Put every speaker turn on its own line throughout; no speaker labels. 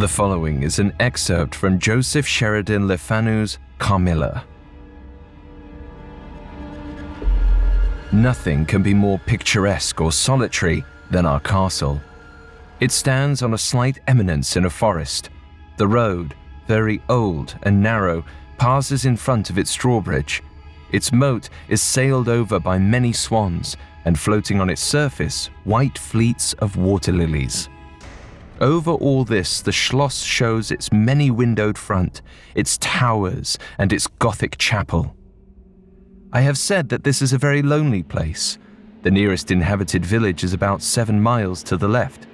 The following is an excerpt from Joseph Sheridan Le Fanu's Carmilla. Nothing can be more picturesque or solitary than our castle. It stands on a slight eminence in a forest. The road, very old and narrow, passes in front of its drawbridge. Its moat is sailed over by many swans, and floating on its surface, white fleets of water lilies. Over all this, the Schloss shows its many windowed front, its towers, and its Gothic chapel. I have said that this is a very lonely place. The nearest inhabited village is about seven miles to the left.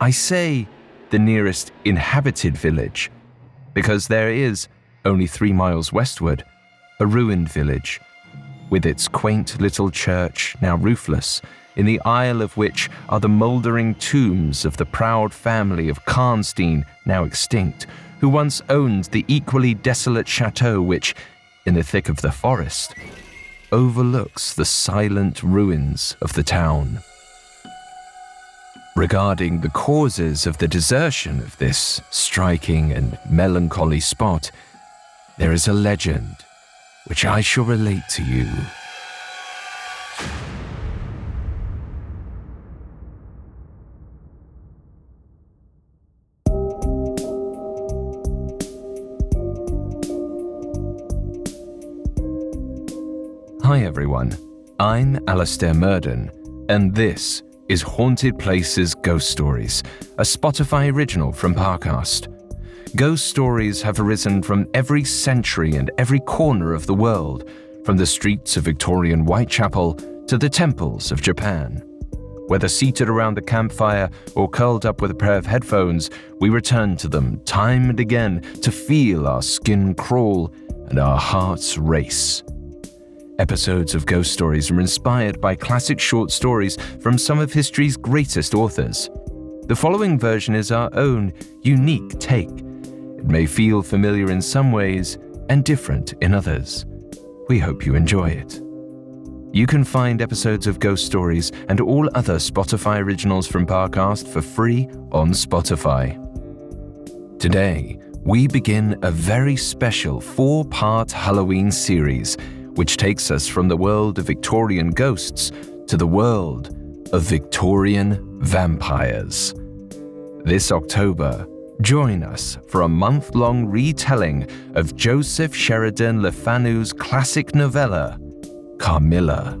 I say the nearest inhabited village because there is, only three miles westward, a ruined village with its quaint little church, now roofless, in the aisle of which are the mouldering tombs of the proud family of Karnstein, now extinct, who once owned the equally desolate chateau which, in the thick of the forest, overlooks the silent ruins of the town. Regarding the causes of the desertion of this striking and melancholy spot, there is a legend which I shall relate to you. Everyone, I'm Alastair Murden, and this is Haunted Places Ghost Stories, a Spotify original from Parcast. Ghost stories have arisen from every century and every corner of the world, from the streets of Victorian Whitechapel to the temples of Japan. Whether seated around the campfire or curled up with a pair of headphones, we return to them time and again to feel our skin crawl and our hearts race. Episodes of Ghost Stories are inspired by classic short stories from some of history's greatest authors. The following version is our own unique take. It may feel familiar in some ways and different in others. We hope you enjoy it. You can find episodes of Ghost Stories and all other Spotify originals from Parcast for free on Spotify. Today, we begin a very special four part Halloween series which takes us from the world of Victorian ghosts to the world of Victorian vampires. This October, join us for a month long retelling of Joseph Sheridan Le Fanu's classic novella, Carmilla.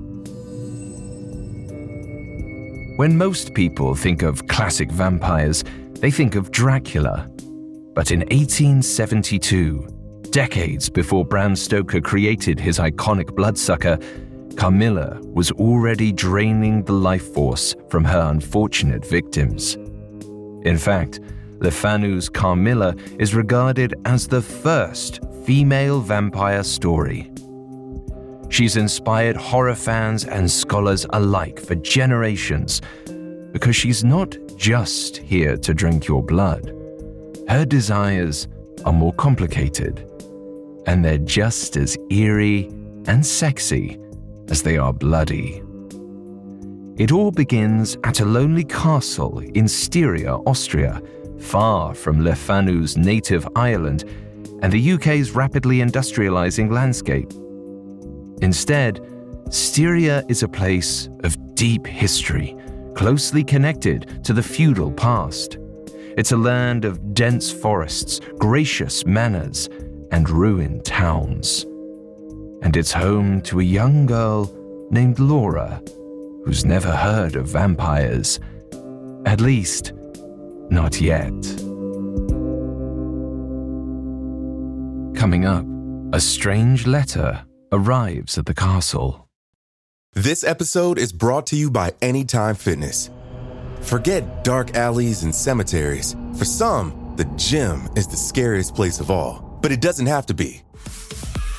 When most people think of classic vampires, they think of Dracula. But in 1872, decades before Bram Stoker created his iconic bloodsucker, Carmilla was already draining the life force from her unfortunate victims. In fact, Le Fanu's Carmilla is regarded as the first female vampire story. She's inspired horror fans and scholars alike for generations because she's not just here to drink your blood. Her desires are more complicated and they're just as eerie and sexy as they are bloody. It all begins at a lonely castle in Styria, Austria, far from Le Fanu's native Ireland and the UK's rapidly industrializing landscape. Instead, Styria is a place of deep history, closely connected to the feudal past. It's a land of dense forests, gracious manners, and ruined towns. And it's home to a young girl named Laura who's never heard of vampires. At least, not yet. Coming up, a strange letter arrives at the castle.
This episode is brought to you by Anytime Fitness. Forget dark alleys and cemeteries. For some, the gym is the scariest place of all but it doesn't have to be.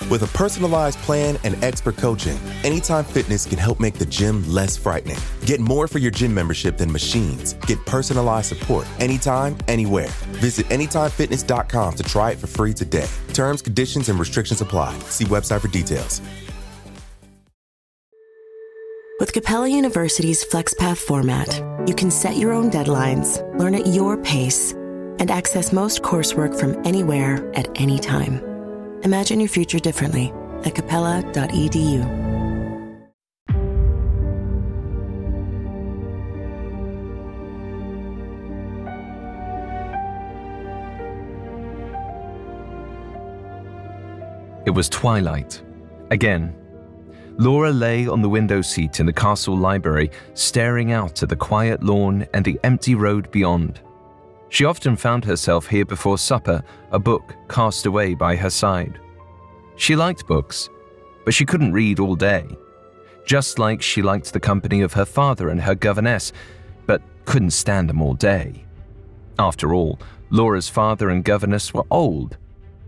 With a personalized plan and expert coaching, Anytime Fitness can help make the gym less frightening. Get more for your gym membership than machines. Get personalized support anytime, anywhere. Visit AnytimeFitness.com to try it for free today. Terms, conditions, and restrictions apply. See website for details.
With Capella University's FlexPath format, you can set your own deadlines, learn at your pace and access most coursework from anywhere at any time. Imagine your future differently at capella.edu.
It was twilight. Again. Laura lay on the window seat in the castle library, staring out at the quiet lawn and the empty road beyond. She often found herself here before supper, a book cast away by her side. She liked books, but she couldn't read all day. Just like she liked the company of her father and her governess, but couldn't stand them all day. After all, Laura's father and governess were old.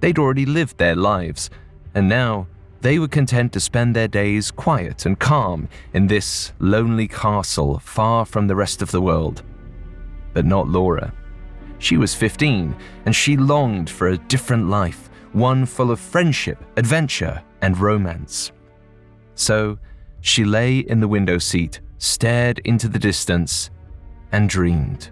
They'd already lived their lives and now they were content to spend their days quiet and calm in this lonely castle far from the rest of the world. But not Laura. She was 15, and she longed for a different life, one full of friendship, adventure, and romance. So she lay in the window seat, stared into the distance, and dreamed.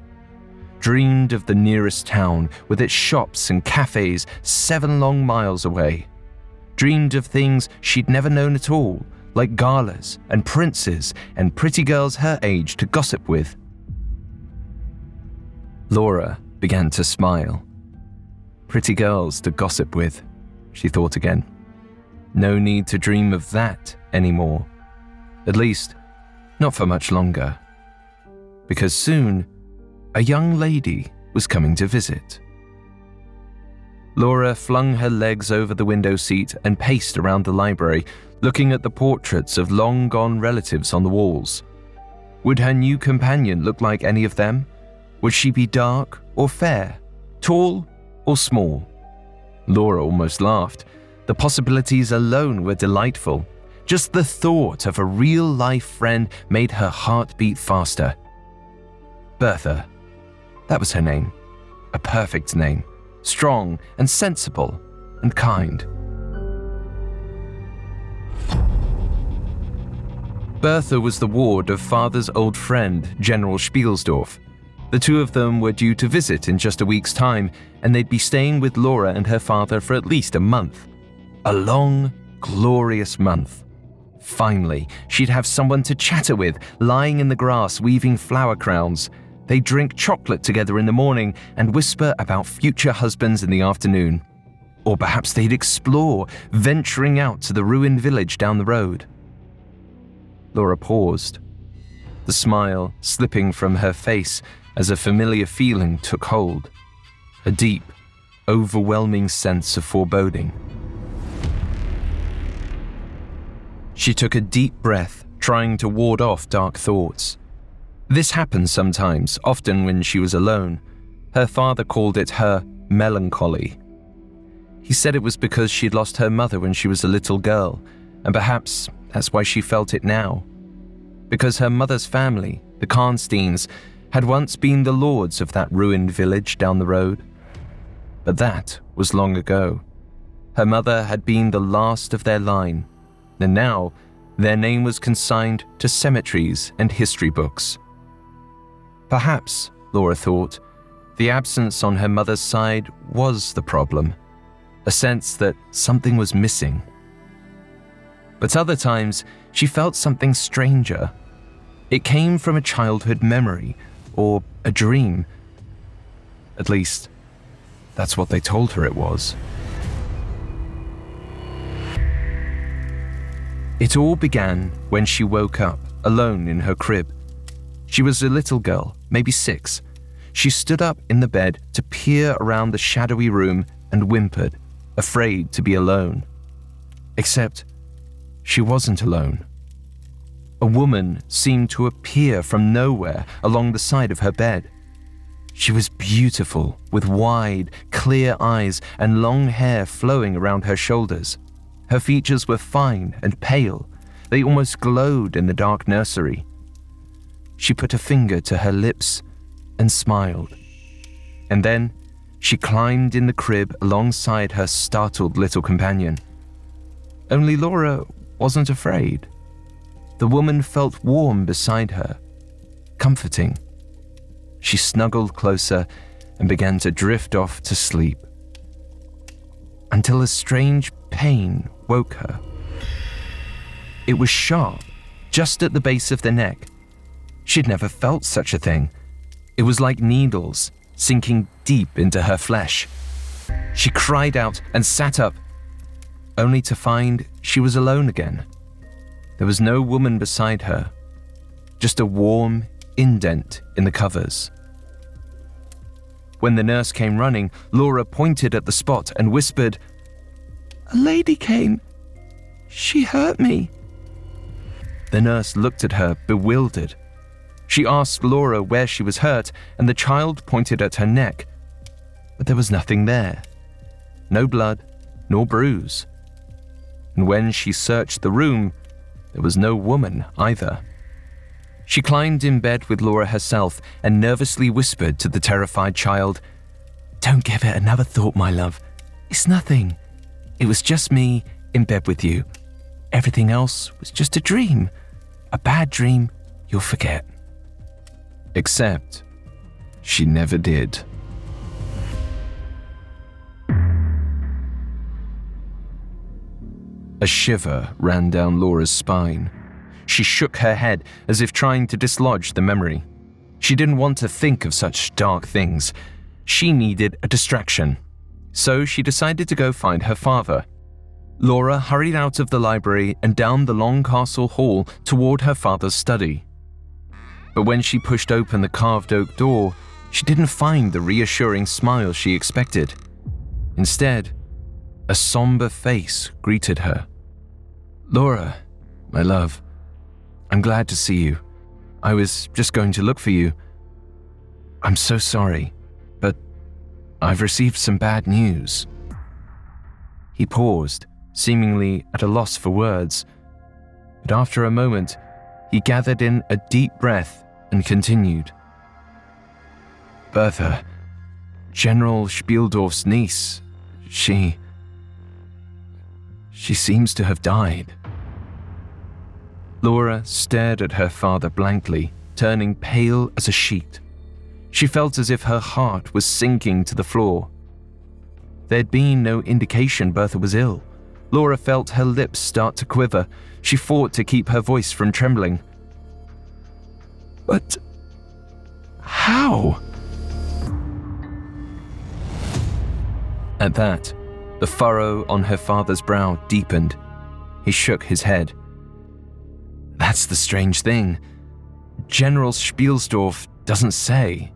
Dreamed of the nearest town with its shops and cafes seven long miles away dreamed of things she'd never known at all, like galas and princes and pretty girls her age to gossip with. Laura began to smile. Pretty girls to gossip with, she thought again. No need to dream of that anymore. At least, not for much longer. Because soon, a young lady was coming to visit. Laura flung her legs over the window seat and paced around the library, looking at the portraits of long gone relatives on the walls. Would her new companion look like any of them? Would she be dark or fair, tall or small? Laura almost laughed. The possibilities alone were delightful. Just the thought of a real life friend made her heart beat faster. Bertha. That was her name. A perfect name strong and sensible and kind. Bertha was the ward of father's old friend, General Spielsdorf. The two of them were due to visit in just a week's time, and they'd be staying with Laura and her father for at least a month. A long, glorious month. Finally, she'd have someone to chatter with, lying in the grass weaving flower crowns, they drink chocolate together in the morning and whisper about future husbands in the afternoon. Or perhaps they'd explore, venturing out to the ruined village down the road. Laura paused, the smile slipping from her face as a familiar feeling took hold a deep, overwhelming sense of foreboding. She took a deep breath, trying to ward off dark thoughts. This happened sometimes, often when she was alone. Her father called it her melancholy. He said it was because she'd lost her mother when she was a little girl, and perhaps that's why she felt it now. Because her mother's family, the Karnsteins, had once been the lords of that ruined village down the road. But that was long ago. Her mother had been the last of their line, and now their name was consigned to cemeteries and history books. Perhaps, Laura thought, the absence on her mother's side was the problem, a sense that something was missing. But other times, she felt something stranger. It came from a childhood memory or a dream. At least, that's what they told her it was. It all began when she woke up alone in her crib she was a little girl, maybe six. She stood up in the bed to peer around the shadowy room and whimpered, afraid to be alone. Except she wasn't alone. A woman seemed to appear from nowhere along the side of her bed. She was beautiful, with wide, clear eyes and long hair flowing around her shoulders. Her features were fine and pale. They almost glowed in the dark nursery. She put a finger to her lips and smiled. And then she climbed in the crib alongside her startled little companion. Only Laura wasn't afraid. The woman felt warm beside her, comforting. She snuggled closer and began to drift off to sleep. Until a strange pain woke her. It was sharp, just at the base of the neck. She'd never felt such a thing. It was like needles sinking deep into her flesh. She cried out and sat up, only to find she was alone again. There was no woman beside her, just a warm indent in the covers. When the nurse came running, Laura pointed at the spot and whispered, A lady came. She hurt me. The nurse looked at her, bewildered. She asked Laura where she was hurt, and the child pointed at her neck. But there was nothing there no blood, nor bruise. And when she searched the room, there was no woman either. She climbed in bed with Laura herself and nervously whispered to the terrified child, Don't give it another thought, my love. It's nothing. It was just me in bed with you. Everything else was just a dream. A bad dream you'll forget. Except she never did. A shiver ran down Laura's spine. She shook her head as if trying to dislodge the memory. She didn't want to think of such dark things. She needed a distraction. So she decided to go find her father. Laura hurried out of the library and down the long castle hall toward her father's study. But when she pushed open the carved oak door, she didn't find the reassuring smile she expected. Instead, a somber face greeted her. Laura, my love, I'm glad to see you. I was just going to look for you. I'm so sorry, but I've received some bad news. He paused, seemingly at a loss for words, but after a moment, he gathered in a deep breath and continued. Bertha, General Spielsdorf's niece, she. She seems to have died. Laura stared at her father blankly, turning pale as a sheet. She felt as if her heart was sinking to the floor. There'd been no indication Bertha was ill. Laura felt her lips start to quiver. She fought to keep her voice from trembling. But how? At that, the furrow on her father's brow deepened. He shook his head. That's the strange thing. General Spielsdorf doesn't say.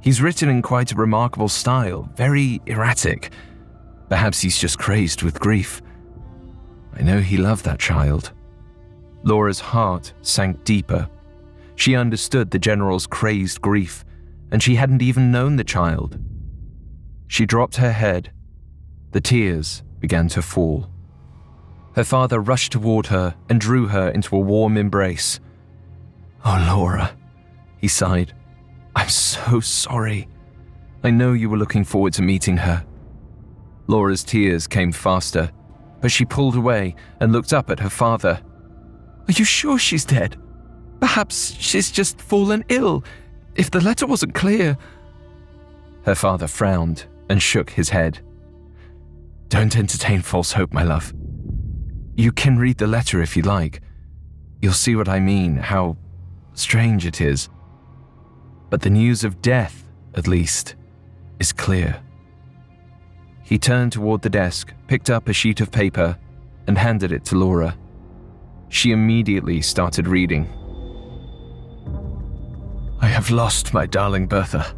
He's written in quite a remarkable style, very erratic. Perhaps he's just crazed with grief. I know he loved that child. Laura's heart sank deeper. She understood the general's crazed grief, and she hadn't even known the child. She dropped her head. The tears began to fall. Her father rushed toward her and drew her into a warm embrace. Oh, Laura, he sighed. I'm so sorry. I know you were looking forward to meeting her. Laura's tears came faster, but she pulled away and looked up at her father. Are you sure she's dead? Perhaps she's just fallen ill, if the letter wasn't clear. Her father frowned and shook his head. Don't entertain false hope, my love. You can read the letter if you like. You'll see what I mean, how strange it is. But the news of death, at least, is clear. He turned toward the desk, picked up a sheet of paper, and handed it to Laura. She immediately started reading. I have lost my darling Bertha.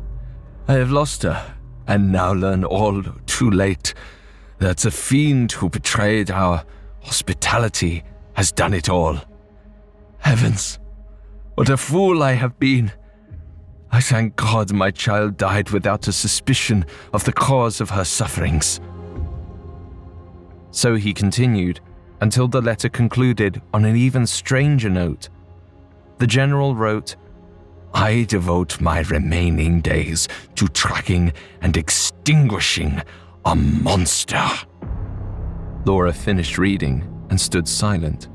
I have lost her, and now learn all too late that the fiend who betrayed our Hospitality has done it all. Heavens, what a fool I have been. I thank God my child died without a suspicion of the cause of her sufferings. So he continued until the letter concluded on an even stranger note. The general wrote, I devote my remaining days to tracking and extinguishing a monster. Laura finished reading and stood silent.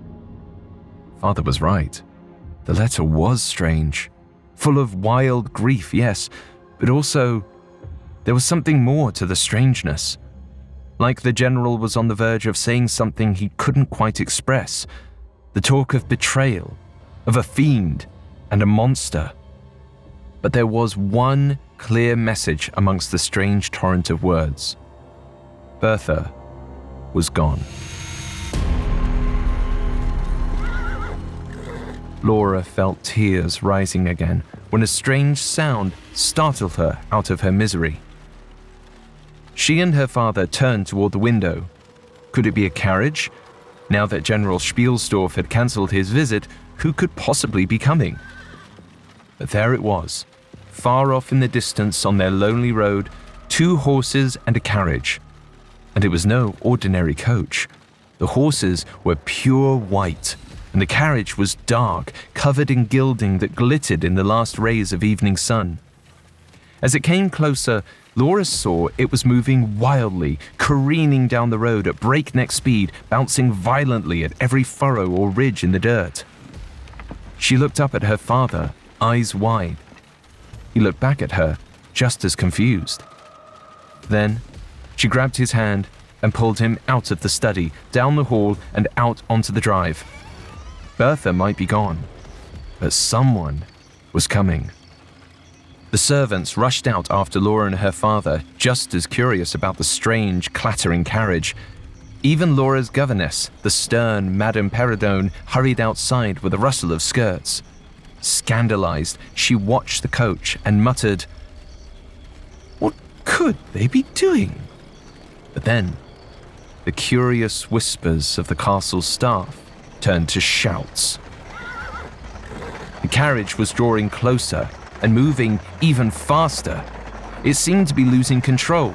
Father was right. The letter was strange, full of wild grief, yes, but also there was something more to the strangeness. Like the general was on the verge of saying something he couldn't quite express the talk of betrayal, of a fiend, and a monster. But there was one clear message amongst the strange torrent of words Bertha was gone. Laura felt tears rising again when a strange sound startled her out of her misery. She and her father turned toward the window. Could it be a carriage? Now that General Spielsdorf had cancelled his visit, who could possibly be coming? But there it was, far off in the distance on their lonely road, two horses and a carriage. And it was no ordinary coach. The horses were pure white, and the carriage was dark, covered in gilding that glittered in the last rays of evening sun. As it came closer, Laura saw it was moving wildly, careening down the road at breakneck speed, bouncing violently at every furrow or ridge in the dirt. She looked up at her father, eyes wide. He looked back at her, just as confused. Then, she grabbed his hand and pulled him out of the study, down the hall, and out onto the drive. Bertha might be gone, but someone was coming. The servants rushed out after Laura and her father, just as curious about the strange, clattering carriage. Even Laura's governess, the stern Madame Perrodon, hurried outside with a rustle of skirts. Scandalized, she watched the coach and muttered, What could they be doing? But then, the curious whispers of the castle staff turned to shouts. The carriage was drawing closer and moving even faster. It seemed to be losing control.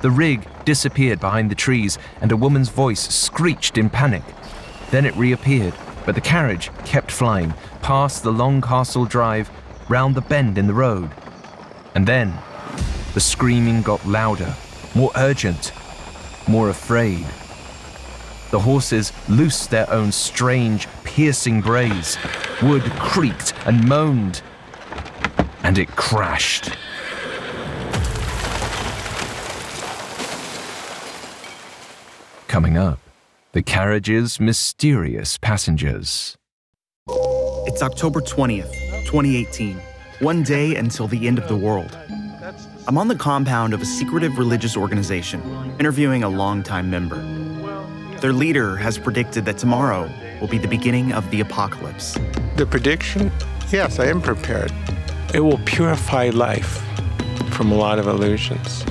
The rig disappeared behind the trees, and a woman's voice screeched in panic. Then it reappeared, but the carriage kept flying past the long castle drive, round the bend in the road. And then the screaming got louder, more urgent, more afraid. The horses loosed their own strange, piercing brays. Wood creaked and moaned, and it crashed. Coming up, the carriage's mysterious passengers.
It's October 20th, 2018, one day until the end of the world. I'm on the compound of a secretive religious organization, interviewing a longtime member. Their leader has predicted that tomorrow will be the beginning of the apocalypse.
The prediction? Yes, I am prepared. It will purify life from a lot of illusions.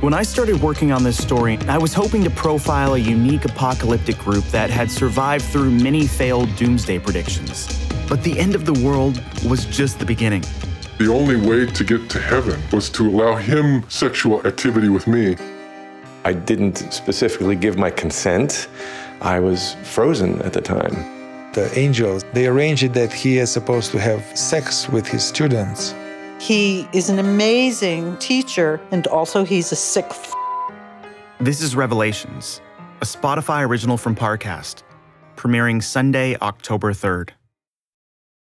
When I started working on this story, I was hoping to profile a unique apocalyptic group that had survived through many failed doomsday predictions. But the end of the world was just the beginning.
The only way to get to heaven was to allow him sexual activity with me.
I didn't specifically give my consent. I was frozen at the time
the angels, they arranged it that he is supposed to have sex with his students.
He is an amazing teacher, and also he's a sick. F-
this is Revelations, a Spotify original from Parcast, premiering Sunday, October 3rd.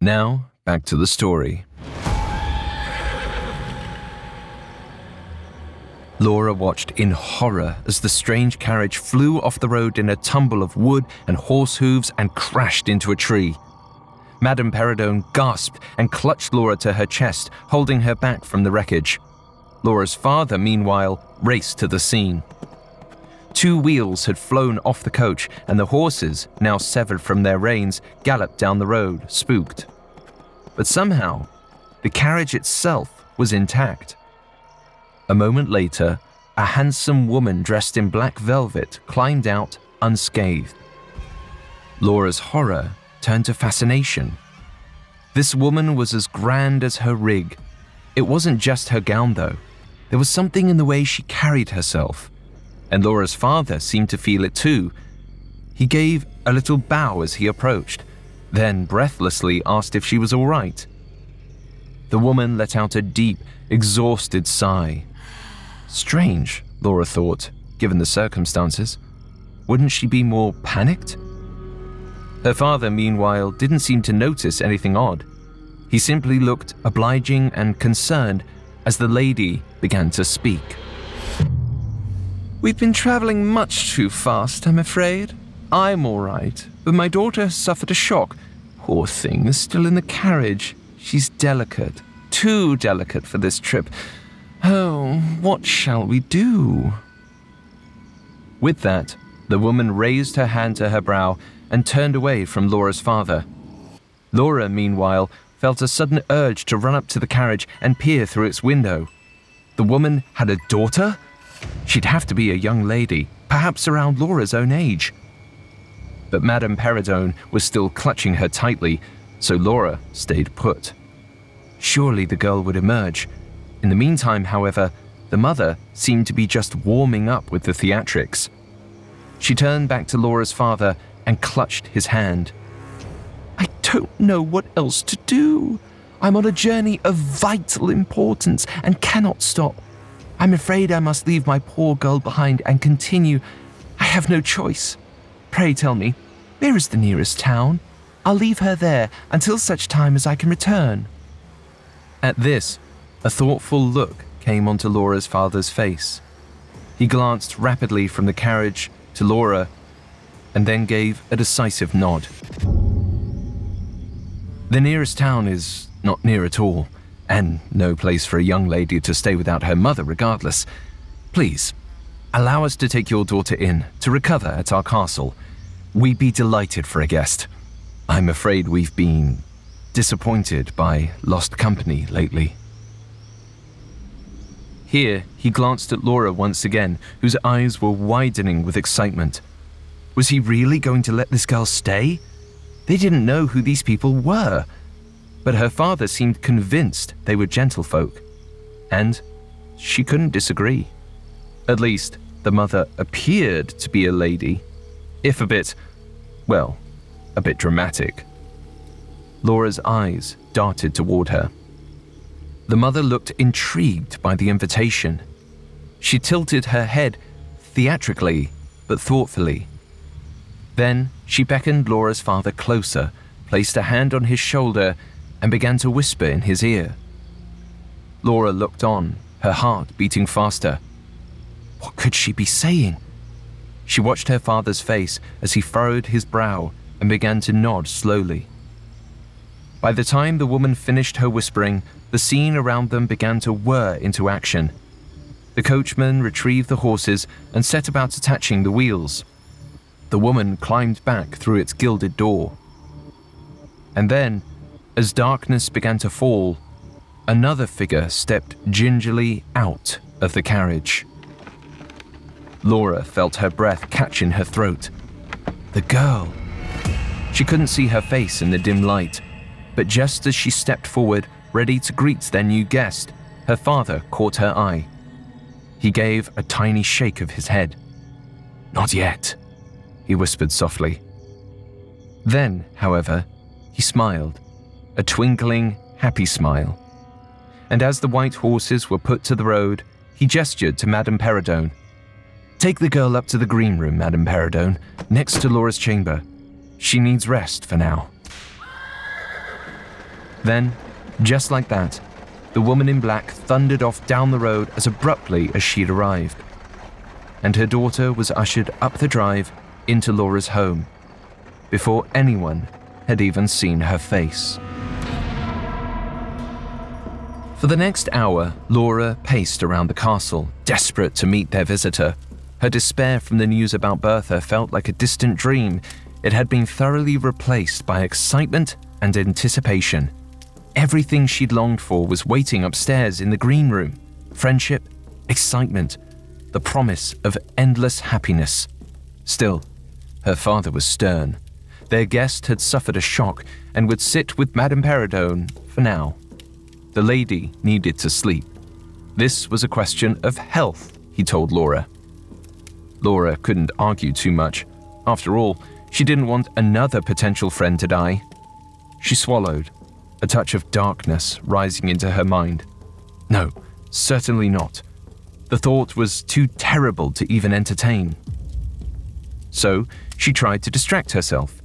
Now, back to the story. Laura watched in horror as the strange carriage flew off the road in a tumble of wood and horse hooves and crashed into a tree. Madame Perrodon gasped and clutched Laura to her chest, holding her back from the wreckage. Laura's father, meanwhile, raced to the scene. Two wheels had flown off the coach, and the horses, now severed from their reins, galloped down the road, spooked. But somehow, the carriage itself was intact. A moment later, a handsome woman dressed in black velvet climbed out unscathed. Laura's horror turned to fascination. This woman was as grand as her rig. It wasn't just her gown, though. there was something in the way she carried herself, and Laura's father seemed to feel it too. He gave a little bow as he approached, then breathlessly asked if she was all right. The woman let out a deep, exhausted sigh. Strange, Laura thought, given the circumstances. Wouldn't she be more panicked? Her father, meanwhile, didn't seem to notice anything odd. He simply looked obliging and concerned as the lady began to speak. We've been traveling much too fast, I'm afraid. I'm all right, but my daughter has suffered a shock. Poor thing is still in the carriage. She's delicate, too delicate for this trip. Oh, what shall we do? With that, the woman raised her hand to her brow and turned away from Laura's father. Laura, meanwhile, felt a sudden urge to run up to the carriage and peer through its window. The woman had a daughter? She'd have to be a young lady, perhaps around Laura's own age. But Madame Perrodon was still clutching her tightly, so Laura stayed put. Surely the girl would emerge. In the meantime, however, the mother seemed to be just warming up with the theatrics. She turned back to Laura's father and clutched his hand. I don't know what else to do. I'm on a journey of vital importance and cannot stop. I'm afraid I must leave my poor girl behind and continue. I have no choice. Pray tell me, where is the nearest town? I'll leave her there until such time as I can return. At this, a thoughtful look came onto Laura's father's face. He glanced rapidly from the carriage to Laura and then gave a decisive nod. The nearest town is not near at all, and no place for a young lady to stay without her mother, regardless. Please, allow us to take your daughter in to recover at our castle. We'd be delighted for a guest. I'm afraid we've been disappointed by lost company lately. Here, he glanced at Laura once again, whose eyes were widening with excitement. Was he really going to let this girl stay? They didn't know who these people were, but her father seemed convinced they were gentlefolk, and she couldn't disagree. At least, the mother appeared to be a lady, if a bit, well, a bit dramatic. Laura's eyes darted toward her. The mother looked intrigued by the invitation. She tilted her head theatrically but thoughtfully. Then she beckoned Laura's father closer, placed a hand on his shoulder, and began to whisper in his ear. Laura looked on, her heart beating faster. What could she be saying? She watched her father's face as he furrowed his brow and began to nod slowly. By the time the woman finished her whispering, the scene around them began to whir into action. The coachman retrieved the horses and set about attaching the wheels. The woman climbed back through its gilded door. And then, as darkness began to fall, another figure stepped gingerly out of the carriage. Laura felt her breath catch in her throat. The girl. She couldn't see her face in the dim light, but just as she stepped forward, ready to greet their new guest, her father caught her eye. He gave a tiny shake of his head. Not yet he whispered softly. Then, however, he smiled, a twinkling, happy smile. And as the white horses were put to the road, he gestured to Madame Perrodon. Take the girl up to the green room, Madame Perrodon, next to Laura's chamber. She needs rest for now. Then, just like that, the woman in black thundered off down the road as abruptly as she'd arrived. And her daughter was ushered up the drive into Laura's home before anyone had even seen her face. For the next hour, Laura paced around the castle, desperate to meet their visitor. Her despair from the news about Bertha felt like a distant dream. It had been thoroughly replaced by excitement and anticipation. Everything she'd longed for was waiting upstairs in the green room friendship, excitement, the promise of endless happiness. Still, her father was stern. Their guest had suffered a shock and would sit with Madame Perrodon for now. The lady needed to sleep. This was a question of health, he told Laura. Laura couldn't argue too much. After all, she didn't want another potential friend to die. She swallowed, a touch of darkness rising into her mind. No, certainly not. The thought was too terrible to even entertain. So she tried to distract herself.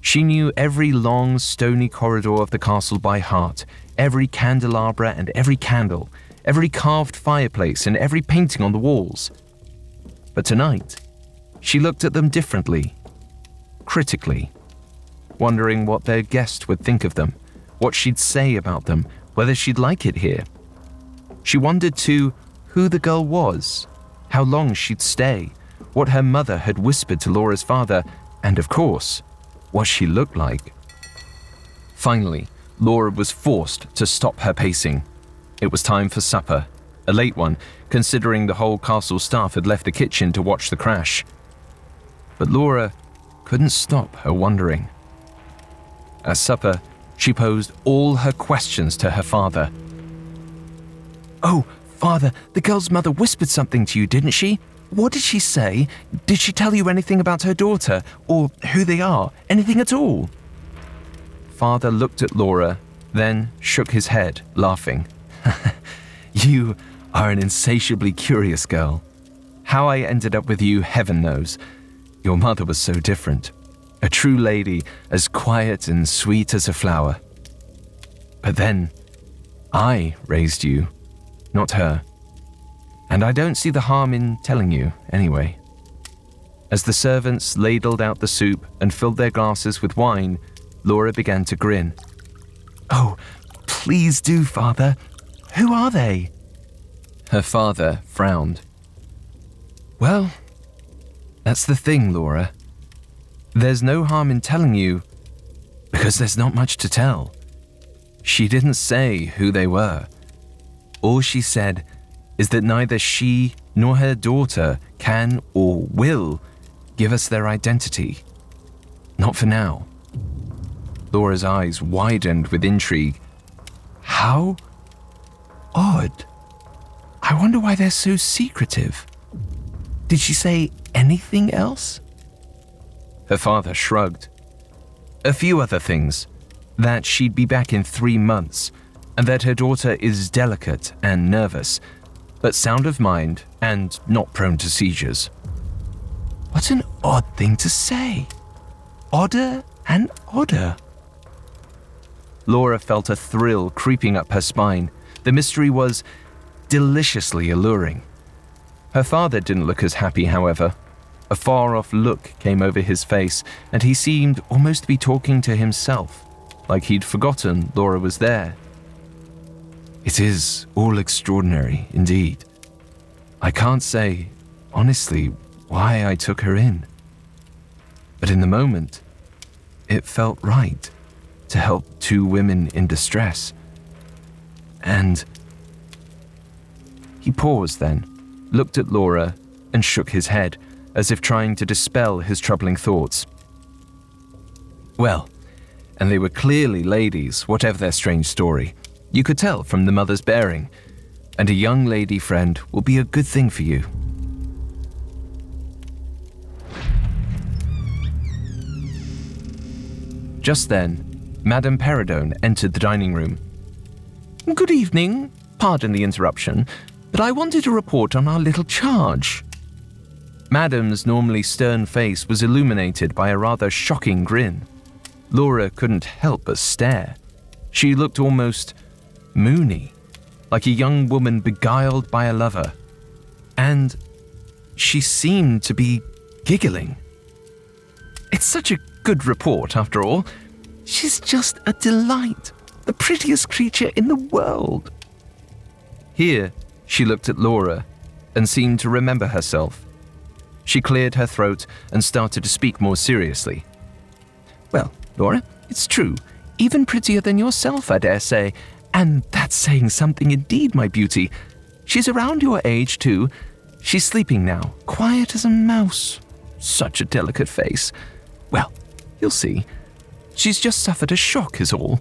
She knew every long, stony corridor of the castle by heart, every candelabra and every candle, every carved fireplace and every painting on the walls. But tonight, she looked at them differently, critically, wondering what their guest would think of them, what she'd say about them, whether she'd like it here. She wondered too who the girl was, how long she'd stay, what her mother had whispered to Laura's father, and of course, what she looked like. Finally, Laura was forced to stop her pacing. It was time for supper, a late one, considering the whole castle staff had left the kitchen to watch the crash. But Laura couldn't stop her wondering. At supper, she posed all her questions to her father. Oh, father, the girl's mother whispered something to you, didn't she? What did she say? Did she tell you anything about her daughter, or who they are? Anything at all? Father looked at Laura, then shook his head, laughing. you are an insatiably curious girl. How I ended up with you, heaven knows. Your mother was so different. A true lady, as quiet and sweet as a flower. But then, I raised you, not her. And I don't see the harm in telling you, anyway. As the servants ladled out the soup and filled their glasses with wine, Laura began to grin. Oh, please do, father. Who are they? Her father frowned. Well, that's the thing, Laura. There's no harm in telling you because there's not much to tell. She didn't say who they were. All she said is that neither she nor her daughter can or will give us their identity. Not for now. Laura's eyes widened with intrigue. How odd. I wonder why they're so secretive. Did she say anything else? Her father shrugged. A few other things. That she'd be back in three months, and that her daughter is delicate and nervous, but sound of mind and not prone to seizures. What an odd thing to say. Odder and odder. Laura felt a thrill creeping up her spine. The mystery was deliciously alluring. Her father didn't look as happy, however. A far off look came over his face, and he seemed almost to be talking to himself, like he'd forgotten Laura was there. It is all extraordinary indeed. I can't say, honestly, why I took her in. But in the moment, it felt right to help two women in distress. And he paused then, looked at Laura, and shook his head, as if trying to dispel his troubling thoughts. Well, and they were clearly ladies, whatever their strange story. You could tell from the mother's bearing, and a young lady friend will be a good thing for you. Just then, Madame Perrodon entered the dining room. Good evening. Pardon the interruption, but I wanted to report on our little charge. Madame's normally stern face was illuminated by a rather shocking grin. Laura couldn't help but stare. She looked almost moony, like a young woman beguiled by a lover. And she seemed to be giggling. It's such a good report, after all. She's just a delight, the prettiest creature in the world. Here, she looked at Laura and seemed to remember herself. She cleared her throat and started to speak more seriously. Well, Laura, it's true. Even prettier than yourself, I dare say, and that's saying something indeed, my beauty. She's around your age, too. She's sleeping now, quiet as a mouse. Such a delicate face. Well, you'll see. She's just suffered a shock, is all.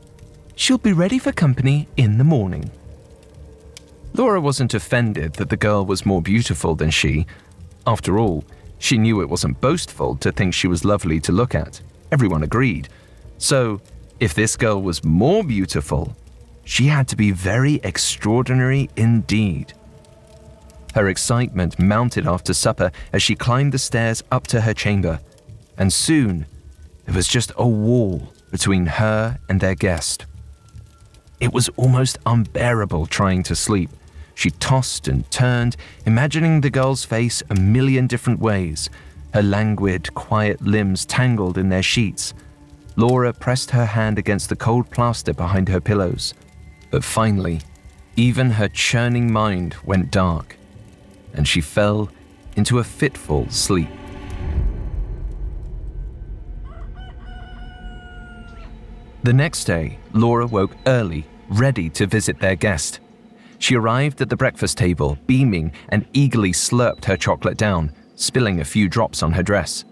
She'll be ready for company in the morning. Laura wasn't offended that the girl was more beautiful than she. After all, she knew it wasn't boastful to think she was lovely to look at. Everyone agreed. So, if this girl was more beautiful, she had to be very extraordinary indeed. Her excitement mounted after supper as she climbed the stairs up to her chamber, and soon there was just a wall between her and their guest. It was almost unbearable trying to sleep. She tossed and turned, imagining the girl's face a million different ways, her languid, quiet limbs tangled in their sheets. Laura pressed her hand against the cold plaster behind her pillows. But finally, even her churning mind went dark, and she fell into a fitful sleep. The next day, Laura woke early, ready to visit their guest. She arrived at the breakfast table, beaming, and eagerly slurped her chocolate down, spilling a few drops on her dress.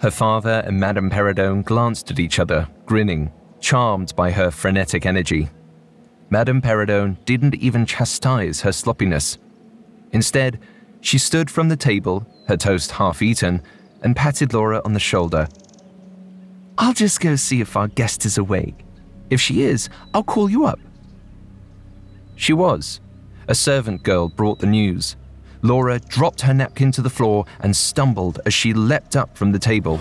Her father and Madame Perrodon glanced at each other, grinning, charmed by her frenetic energy. Madame Perrodon didn't even chastise her sloppiness. Instead, she stood from the table, her toast half eaten, and patted Laura on the shoulder. I'll just go see if our guest is awake. If she is, I'll call you up. She was. A servant girl brought the news. Laura dropped her napkin to the floor and stumbled as she leapt up from the table.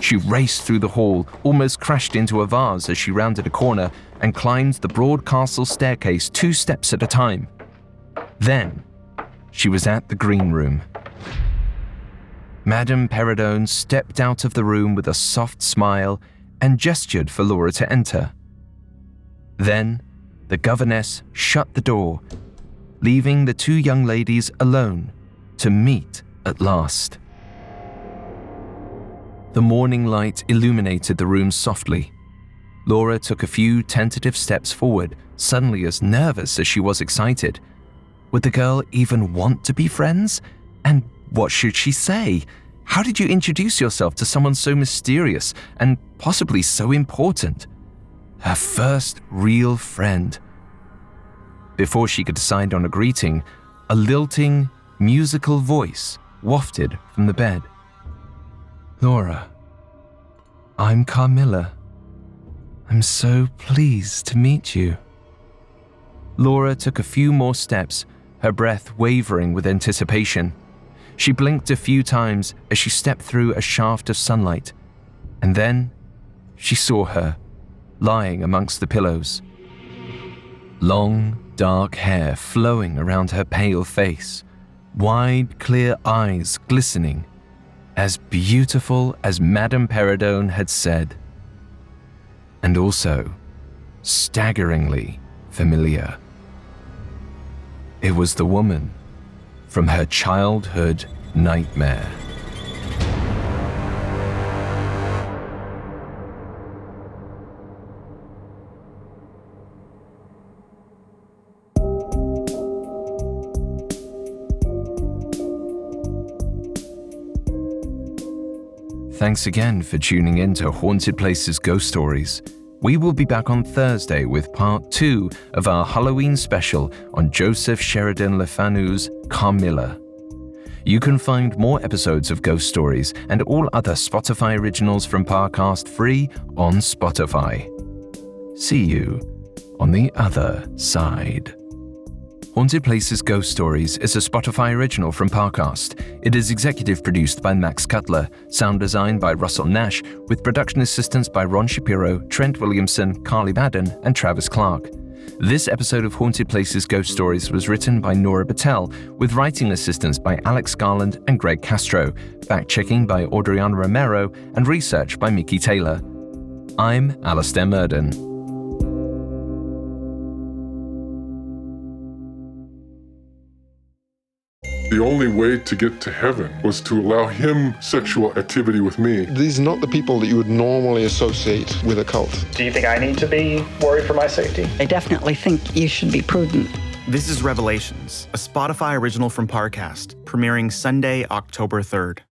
She raced through the hall, almost crashed into a vase as she rounded a corner, and climbed the broad castle staircase two steps at a time. Then, she was at the green room. Madame Perrodon stepped out of the room with a soft smile and gestured for Laura to enter. Then, the governess shut the door, leaving the two young ladies alone to meet at last. The morning light illuminated the room softly. Laura took a few tentative steps forward, suddenly as nervous as she was excited. Would the girl even want to be friends? And what should she say? How did you introduce yourself to someone so mysterious and possibly so important? Her first real friend. Before she could decide on a greeting, a lilting, musical voice wafted from the bed. Laura, I'm Carmilla. I'm so pleased to meet you. Laura took a few more steps, her breath wavering with anticipation. She blinked a few times as she stepped through a shaft of sunlight, and then she saw her, lying amongst the pillows. Long, dark hair flowing around her pale face, wide, clear eyes glistening, as beautiful as Madame Perrodon had said. And also, staggeringly familiar. It was the woman from her childhood nightmare. Thanks again for tuning in to Haunted Places Ghost Stories. We will be back on Thursday with part two of our Halloween special on Joseph Sheridan Le Fanu's Carmilla. You can find more episodes of Ghost Stories and all other Spotify originals from Parcast free on Spotify. See you on the other side. Haunted Places Ghost Stories is a Spotify original from Parcast. It is executive produced by Max Cutler, sound design by Russell Nash, with production assistance by Ron Shapiro, Trent Williamson, Carly Madden, and Travis Clark. This episode of Haunted Places Ghost Stories was written by Nora Patel, with writing assistance by Alex Garland and Greg Castro, fact checking by Audriana Romero, and research by Mickey Taylor. I'm Alastair Murden.
The only way to get to heaven was to allow him sexual activity with me.
These are not the people that you would normally associate with a cult.
Do you think I need to be worried for my safety?
I definitely think you should be prudent.
This is Revelations, a Spotify original from Parcast, premiering Sunday, October 3rd.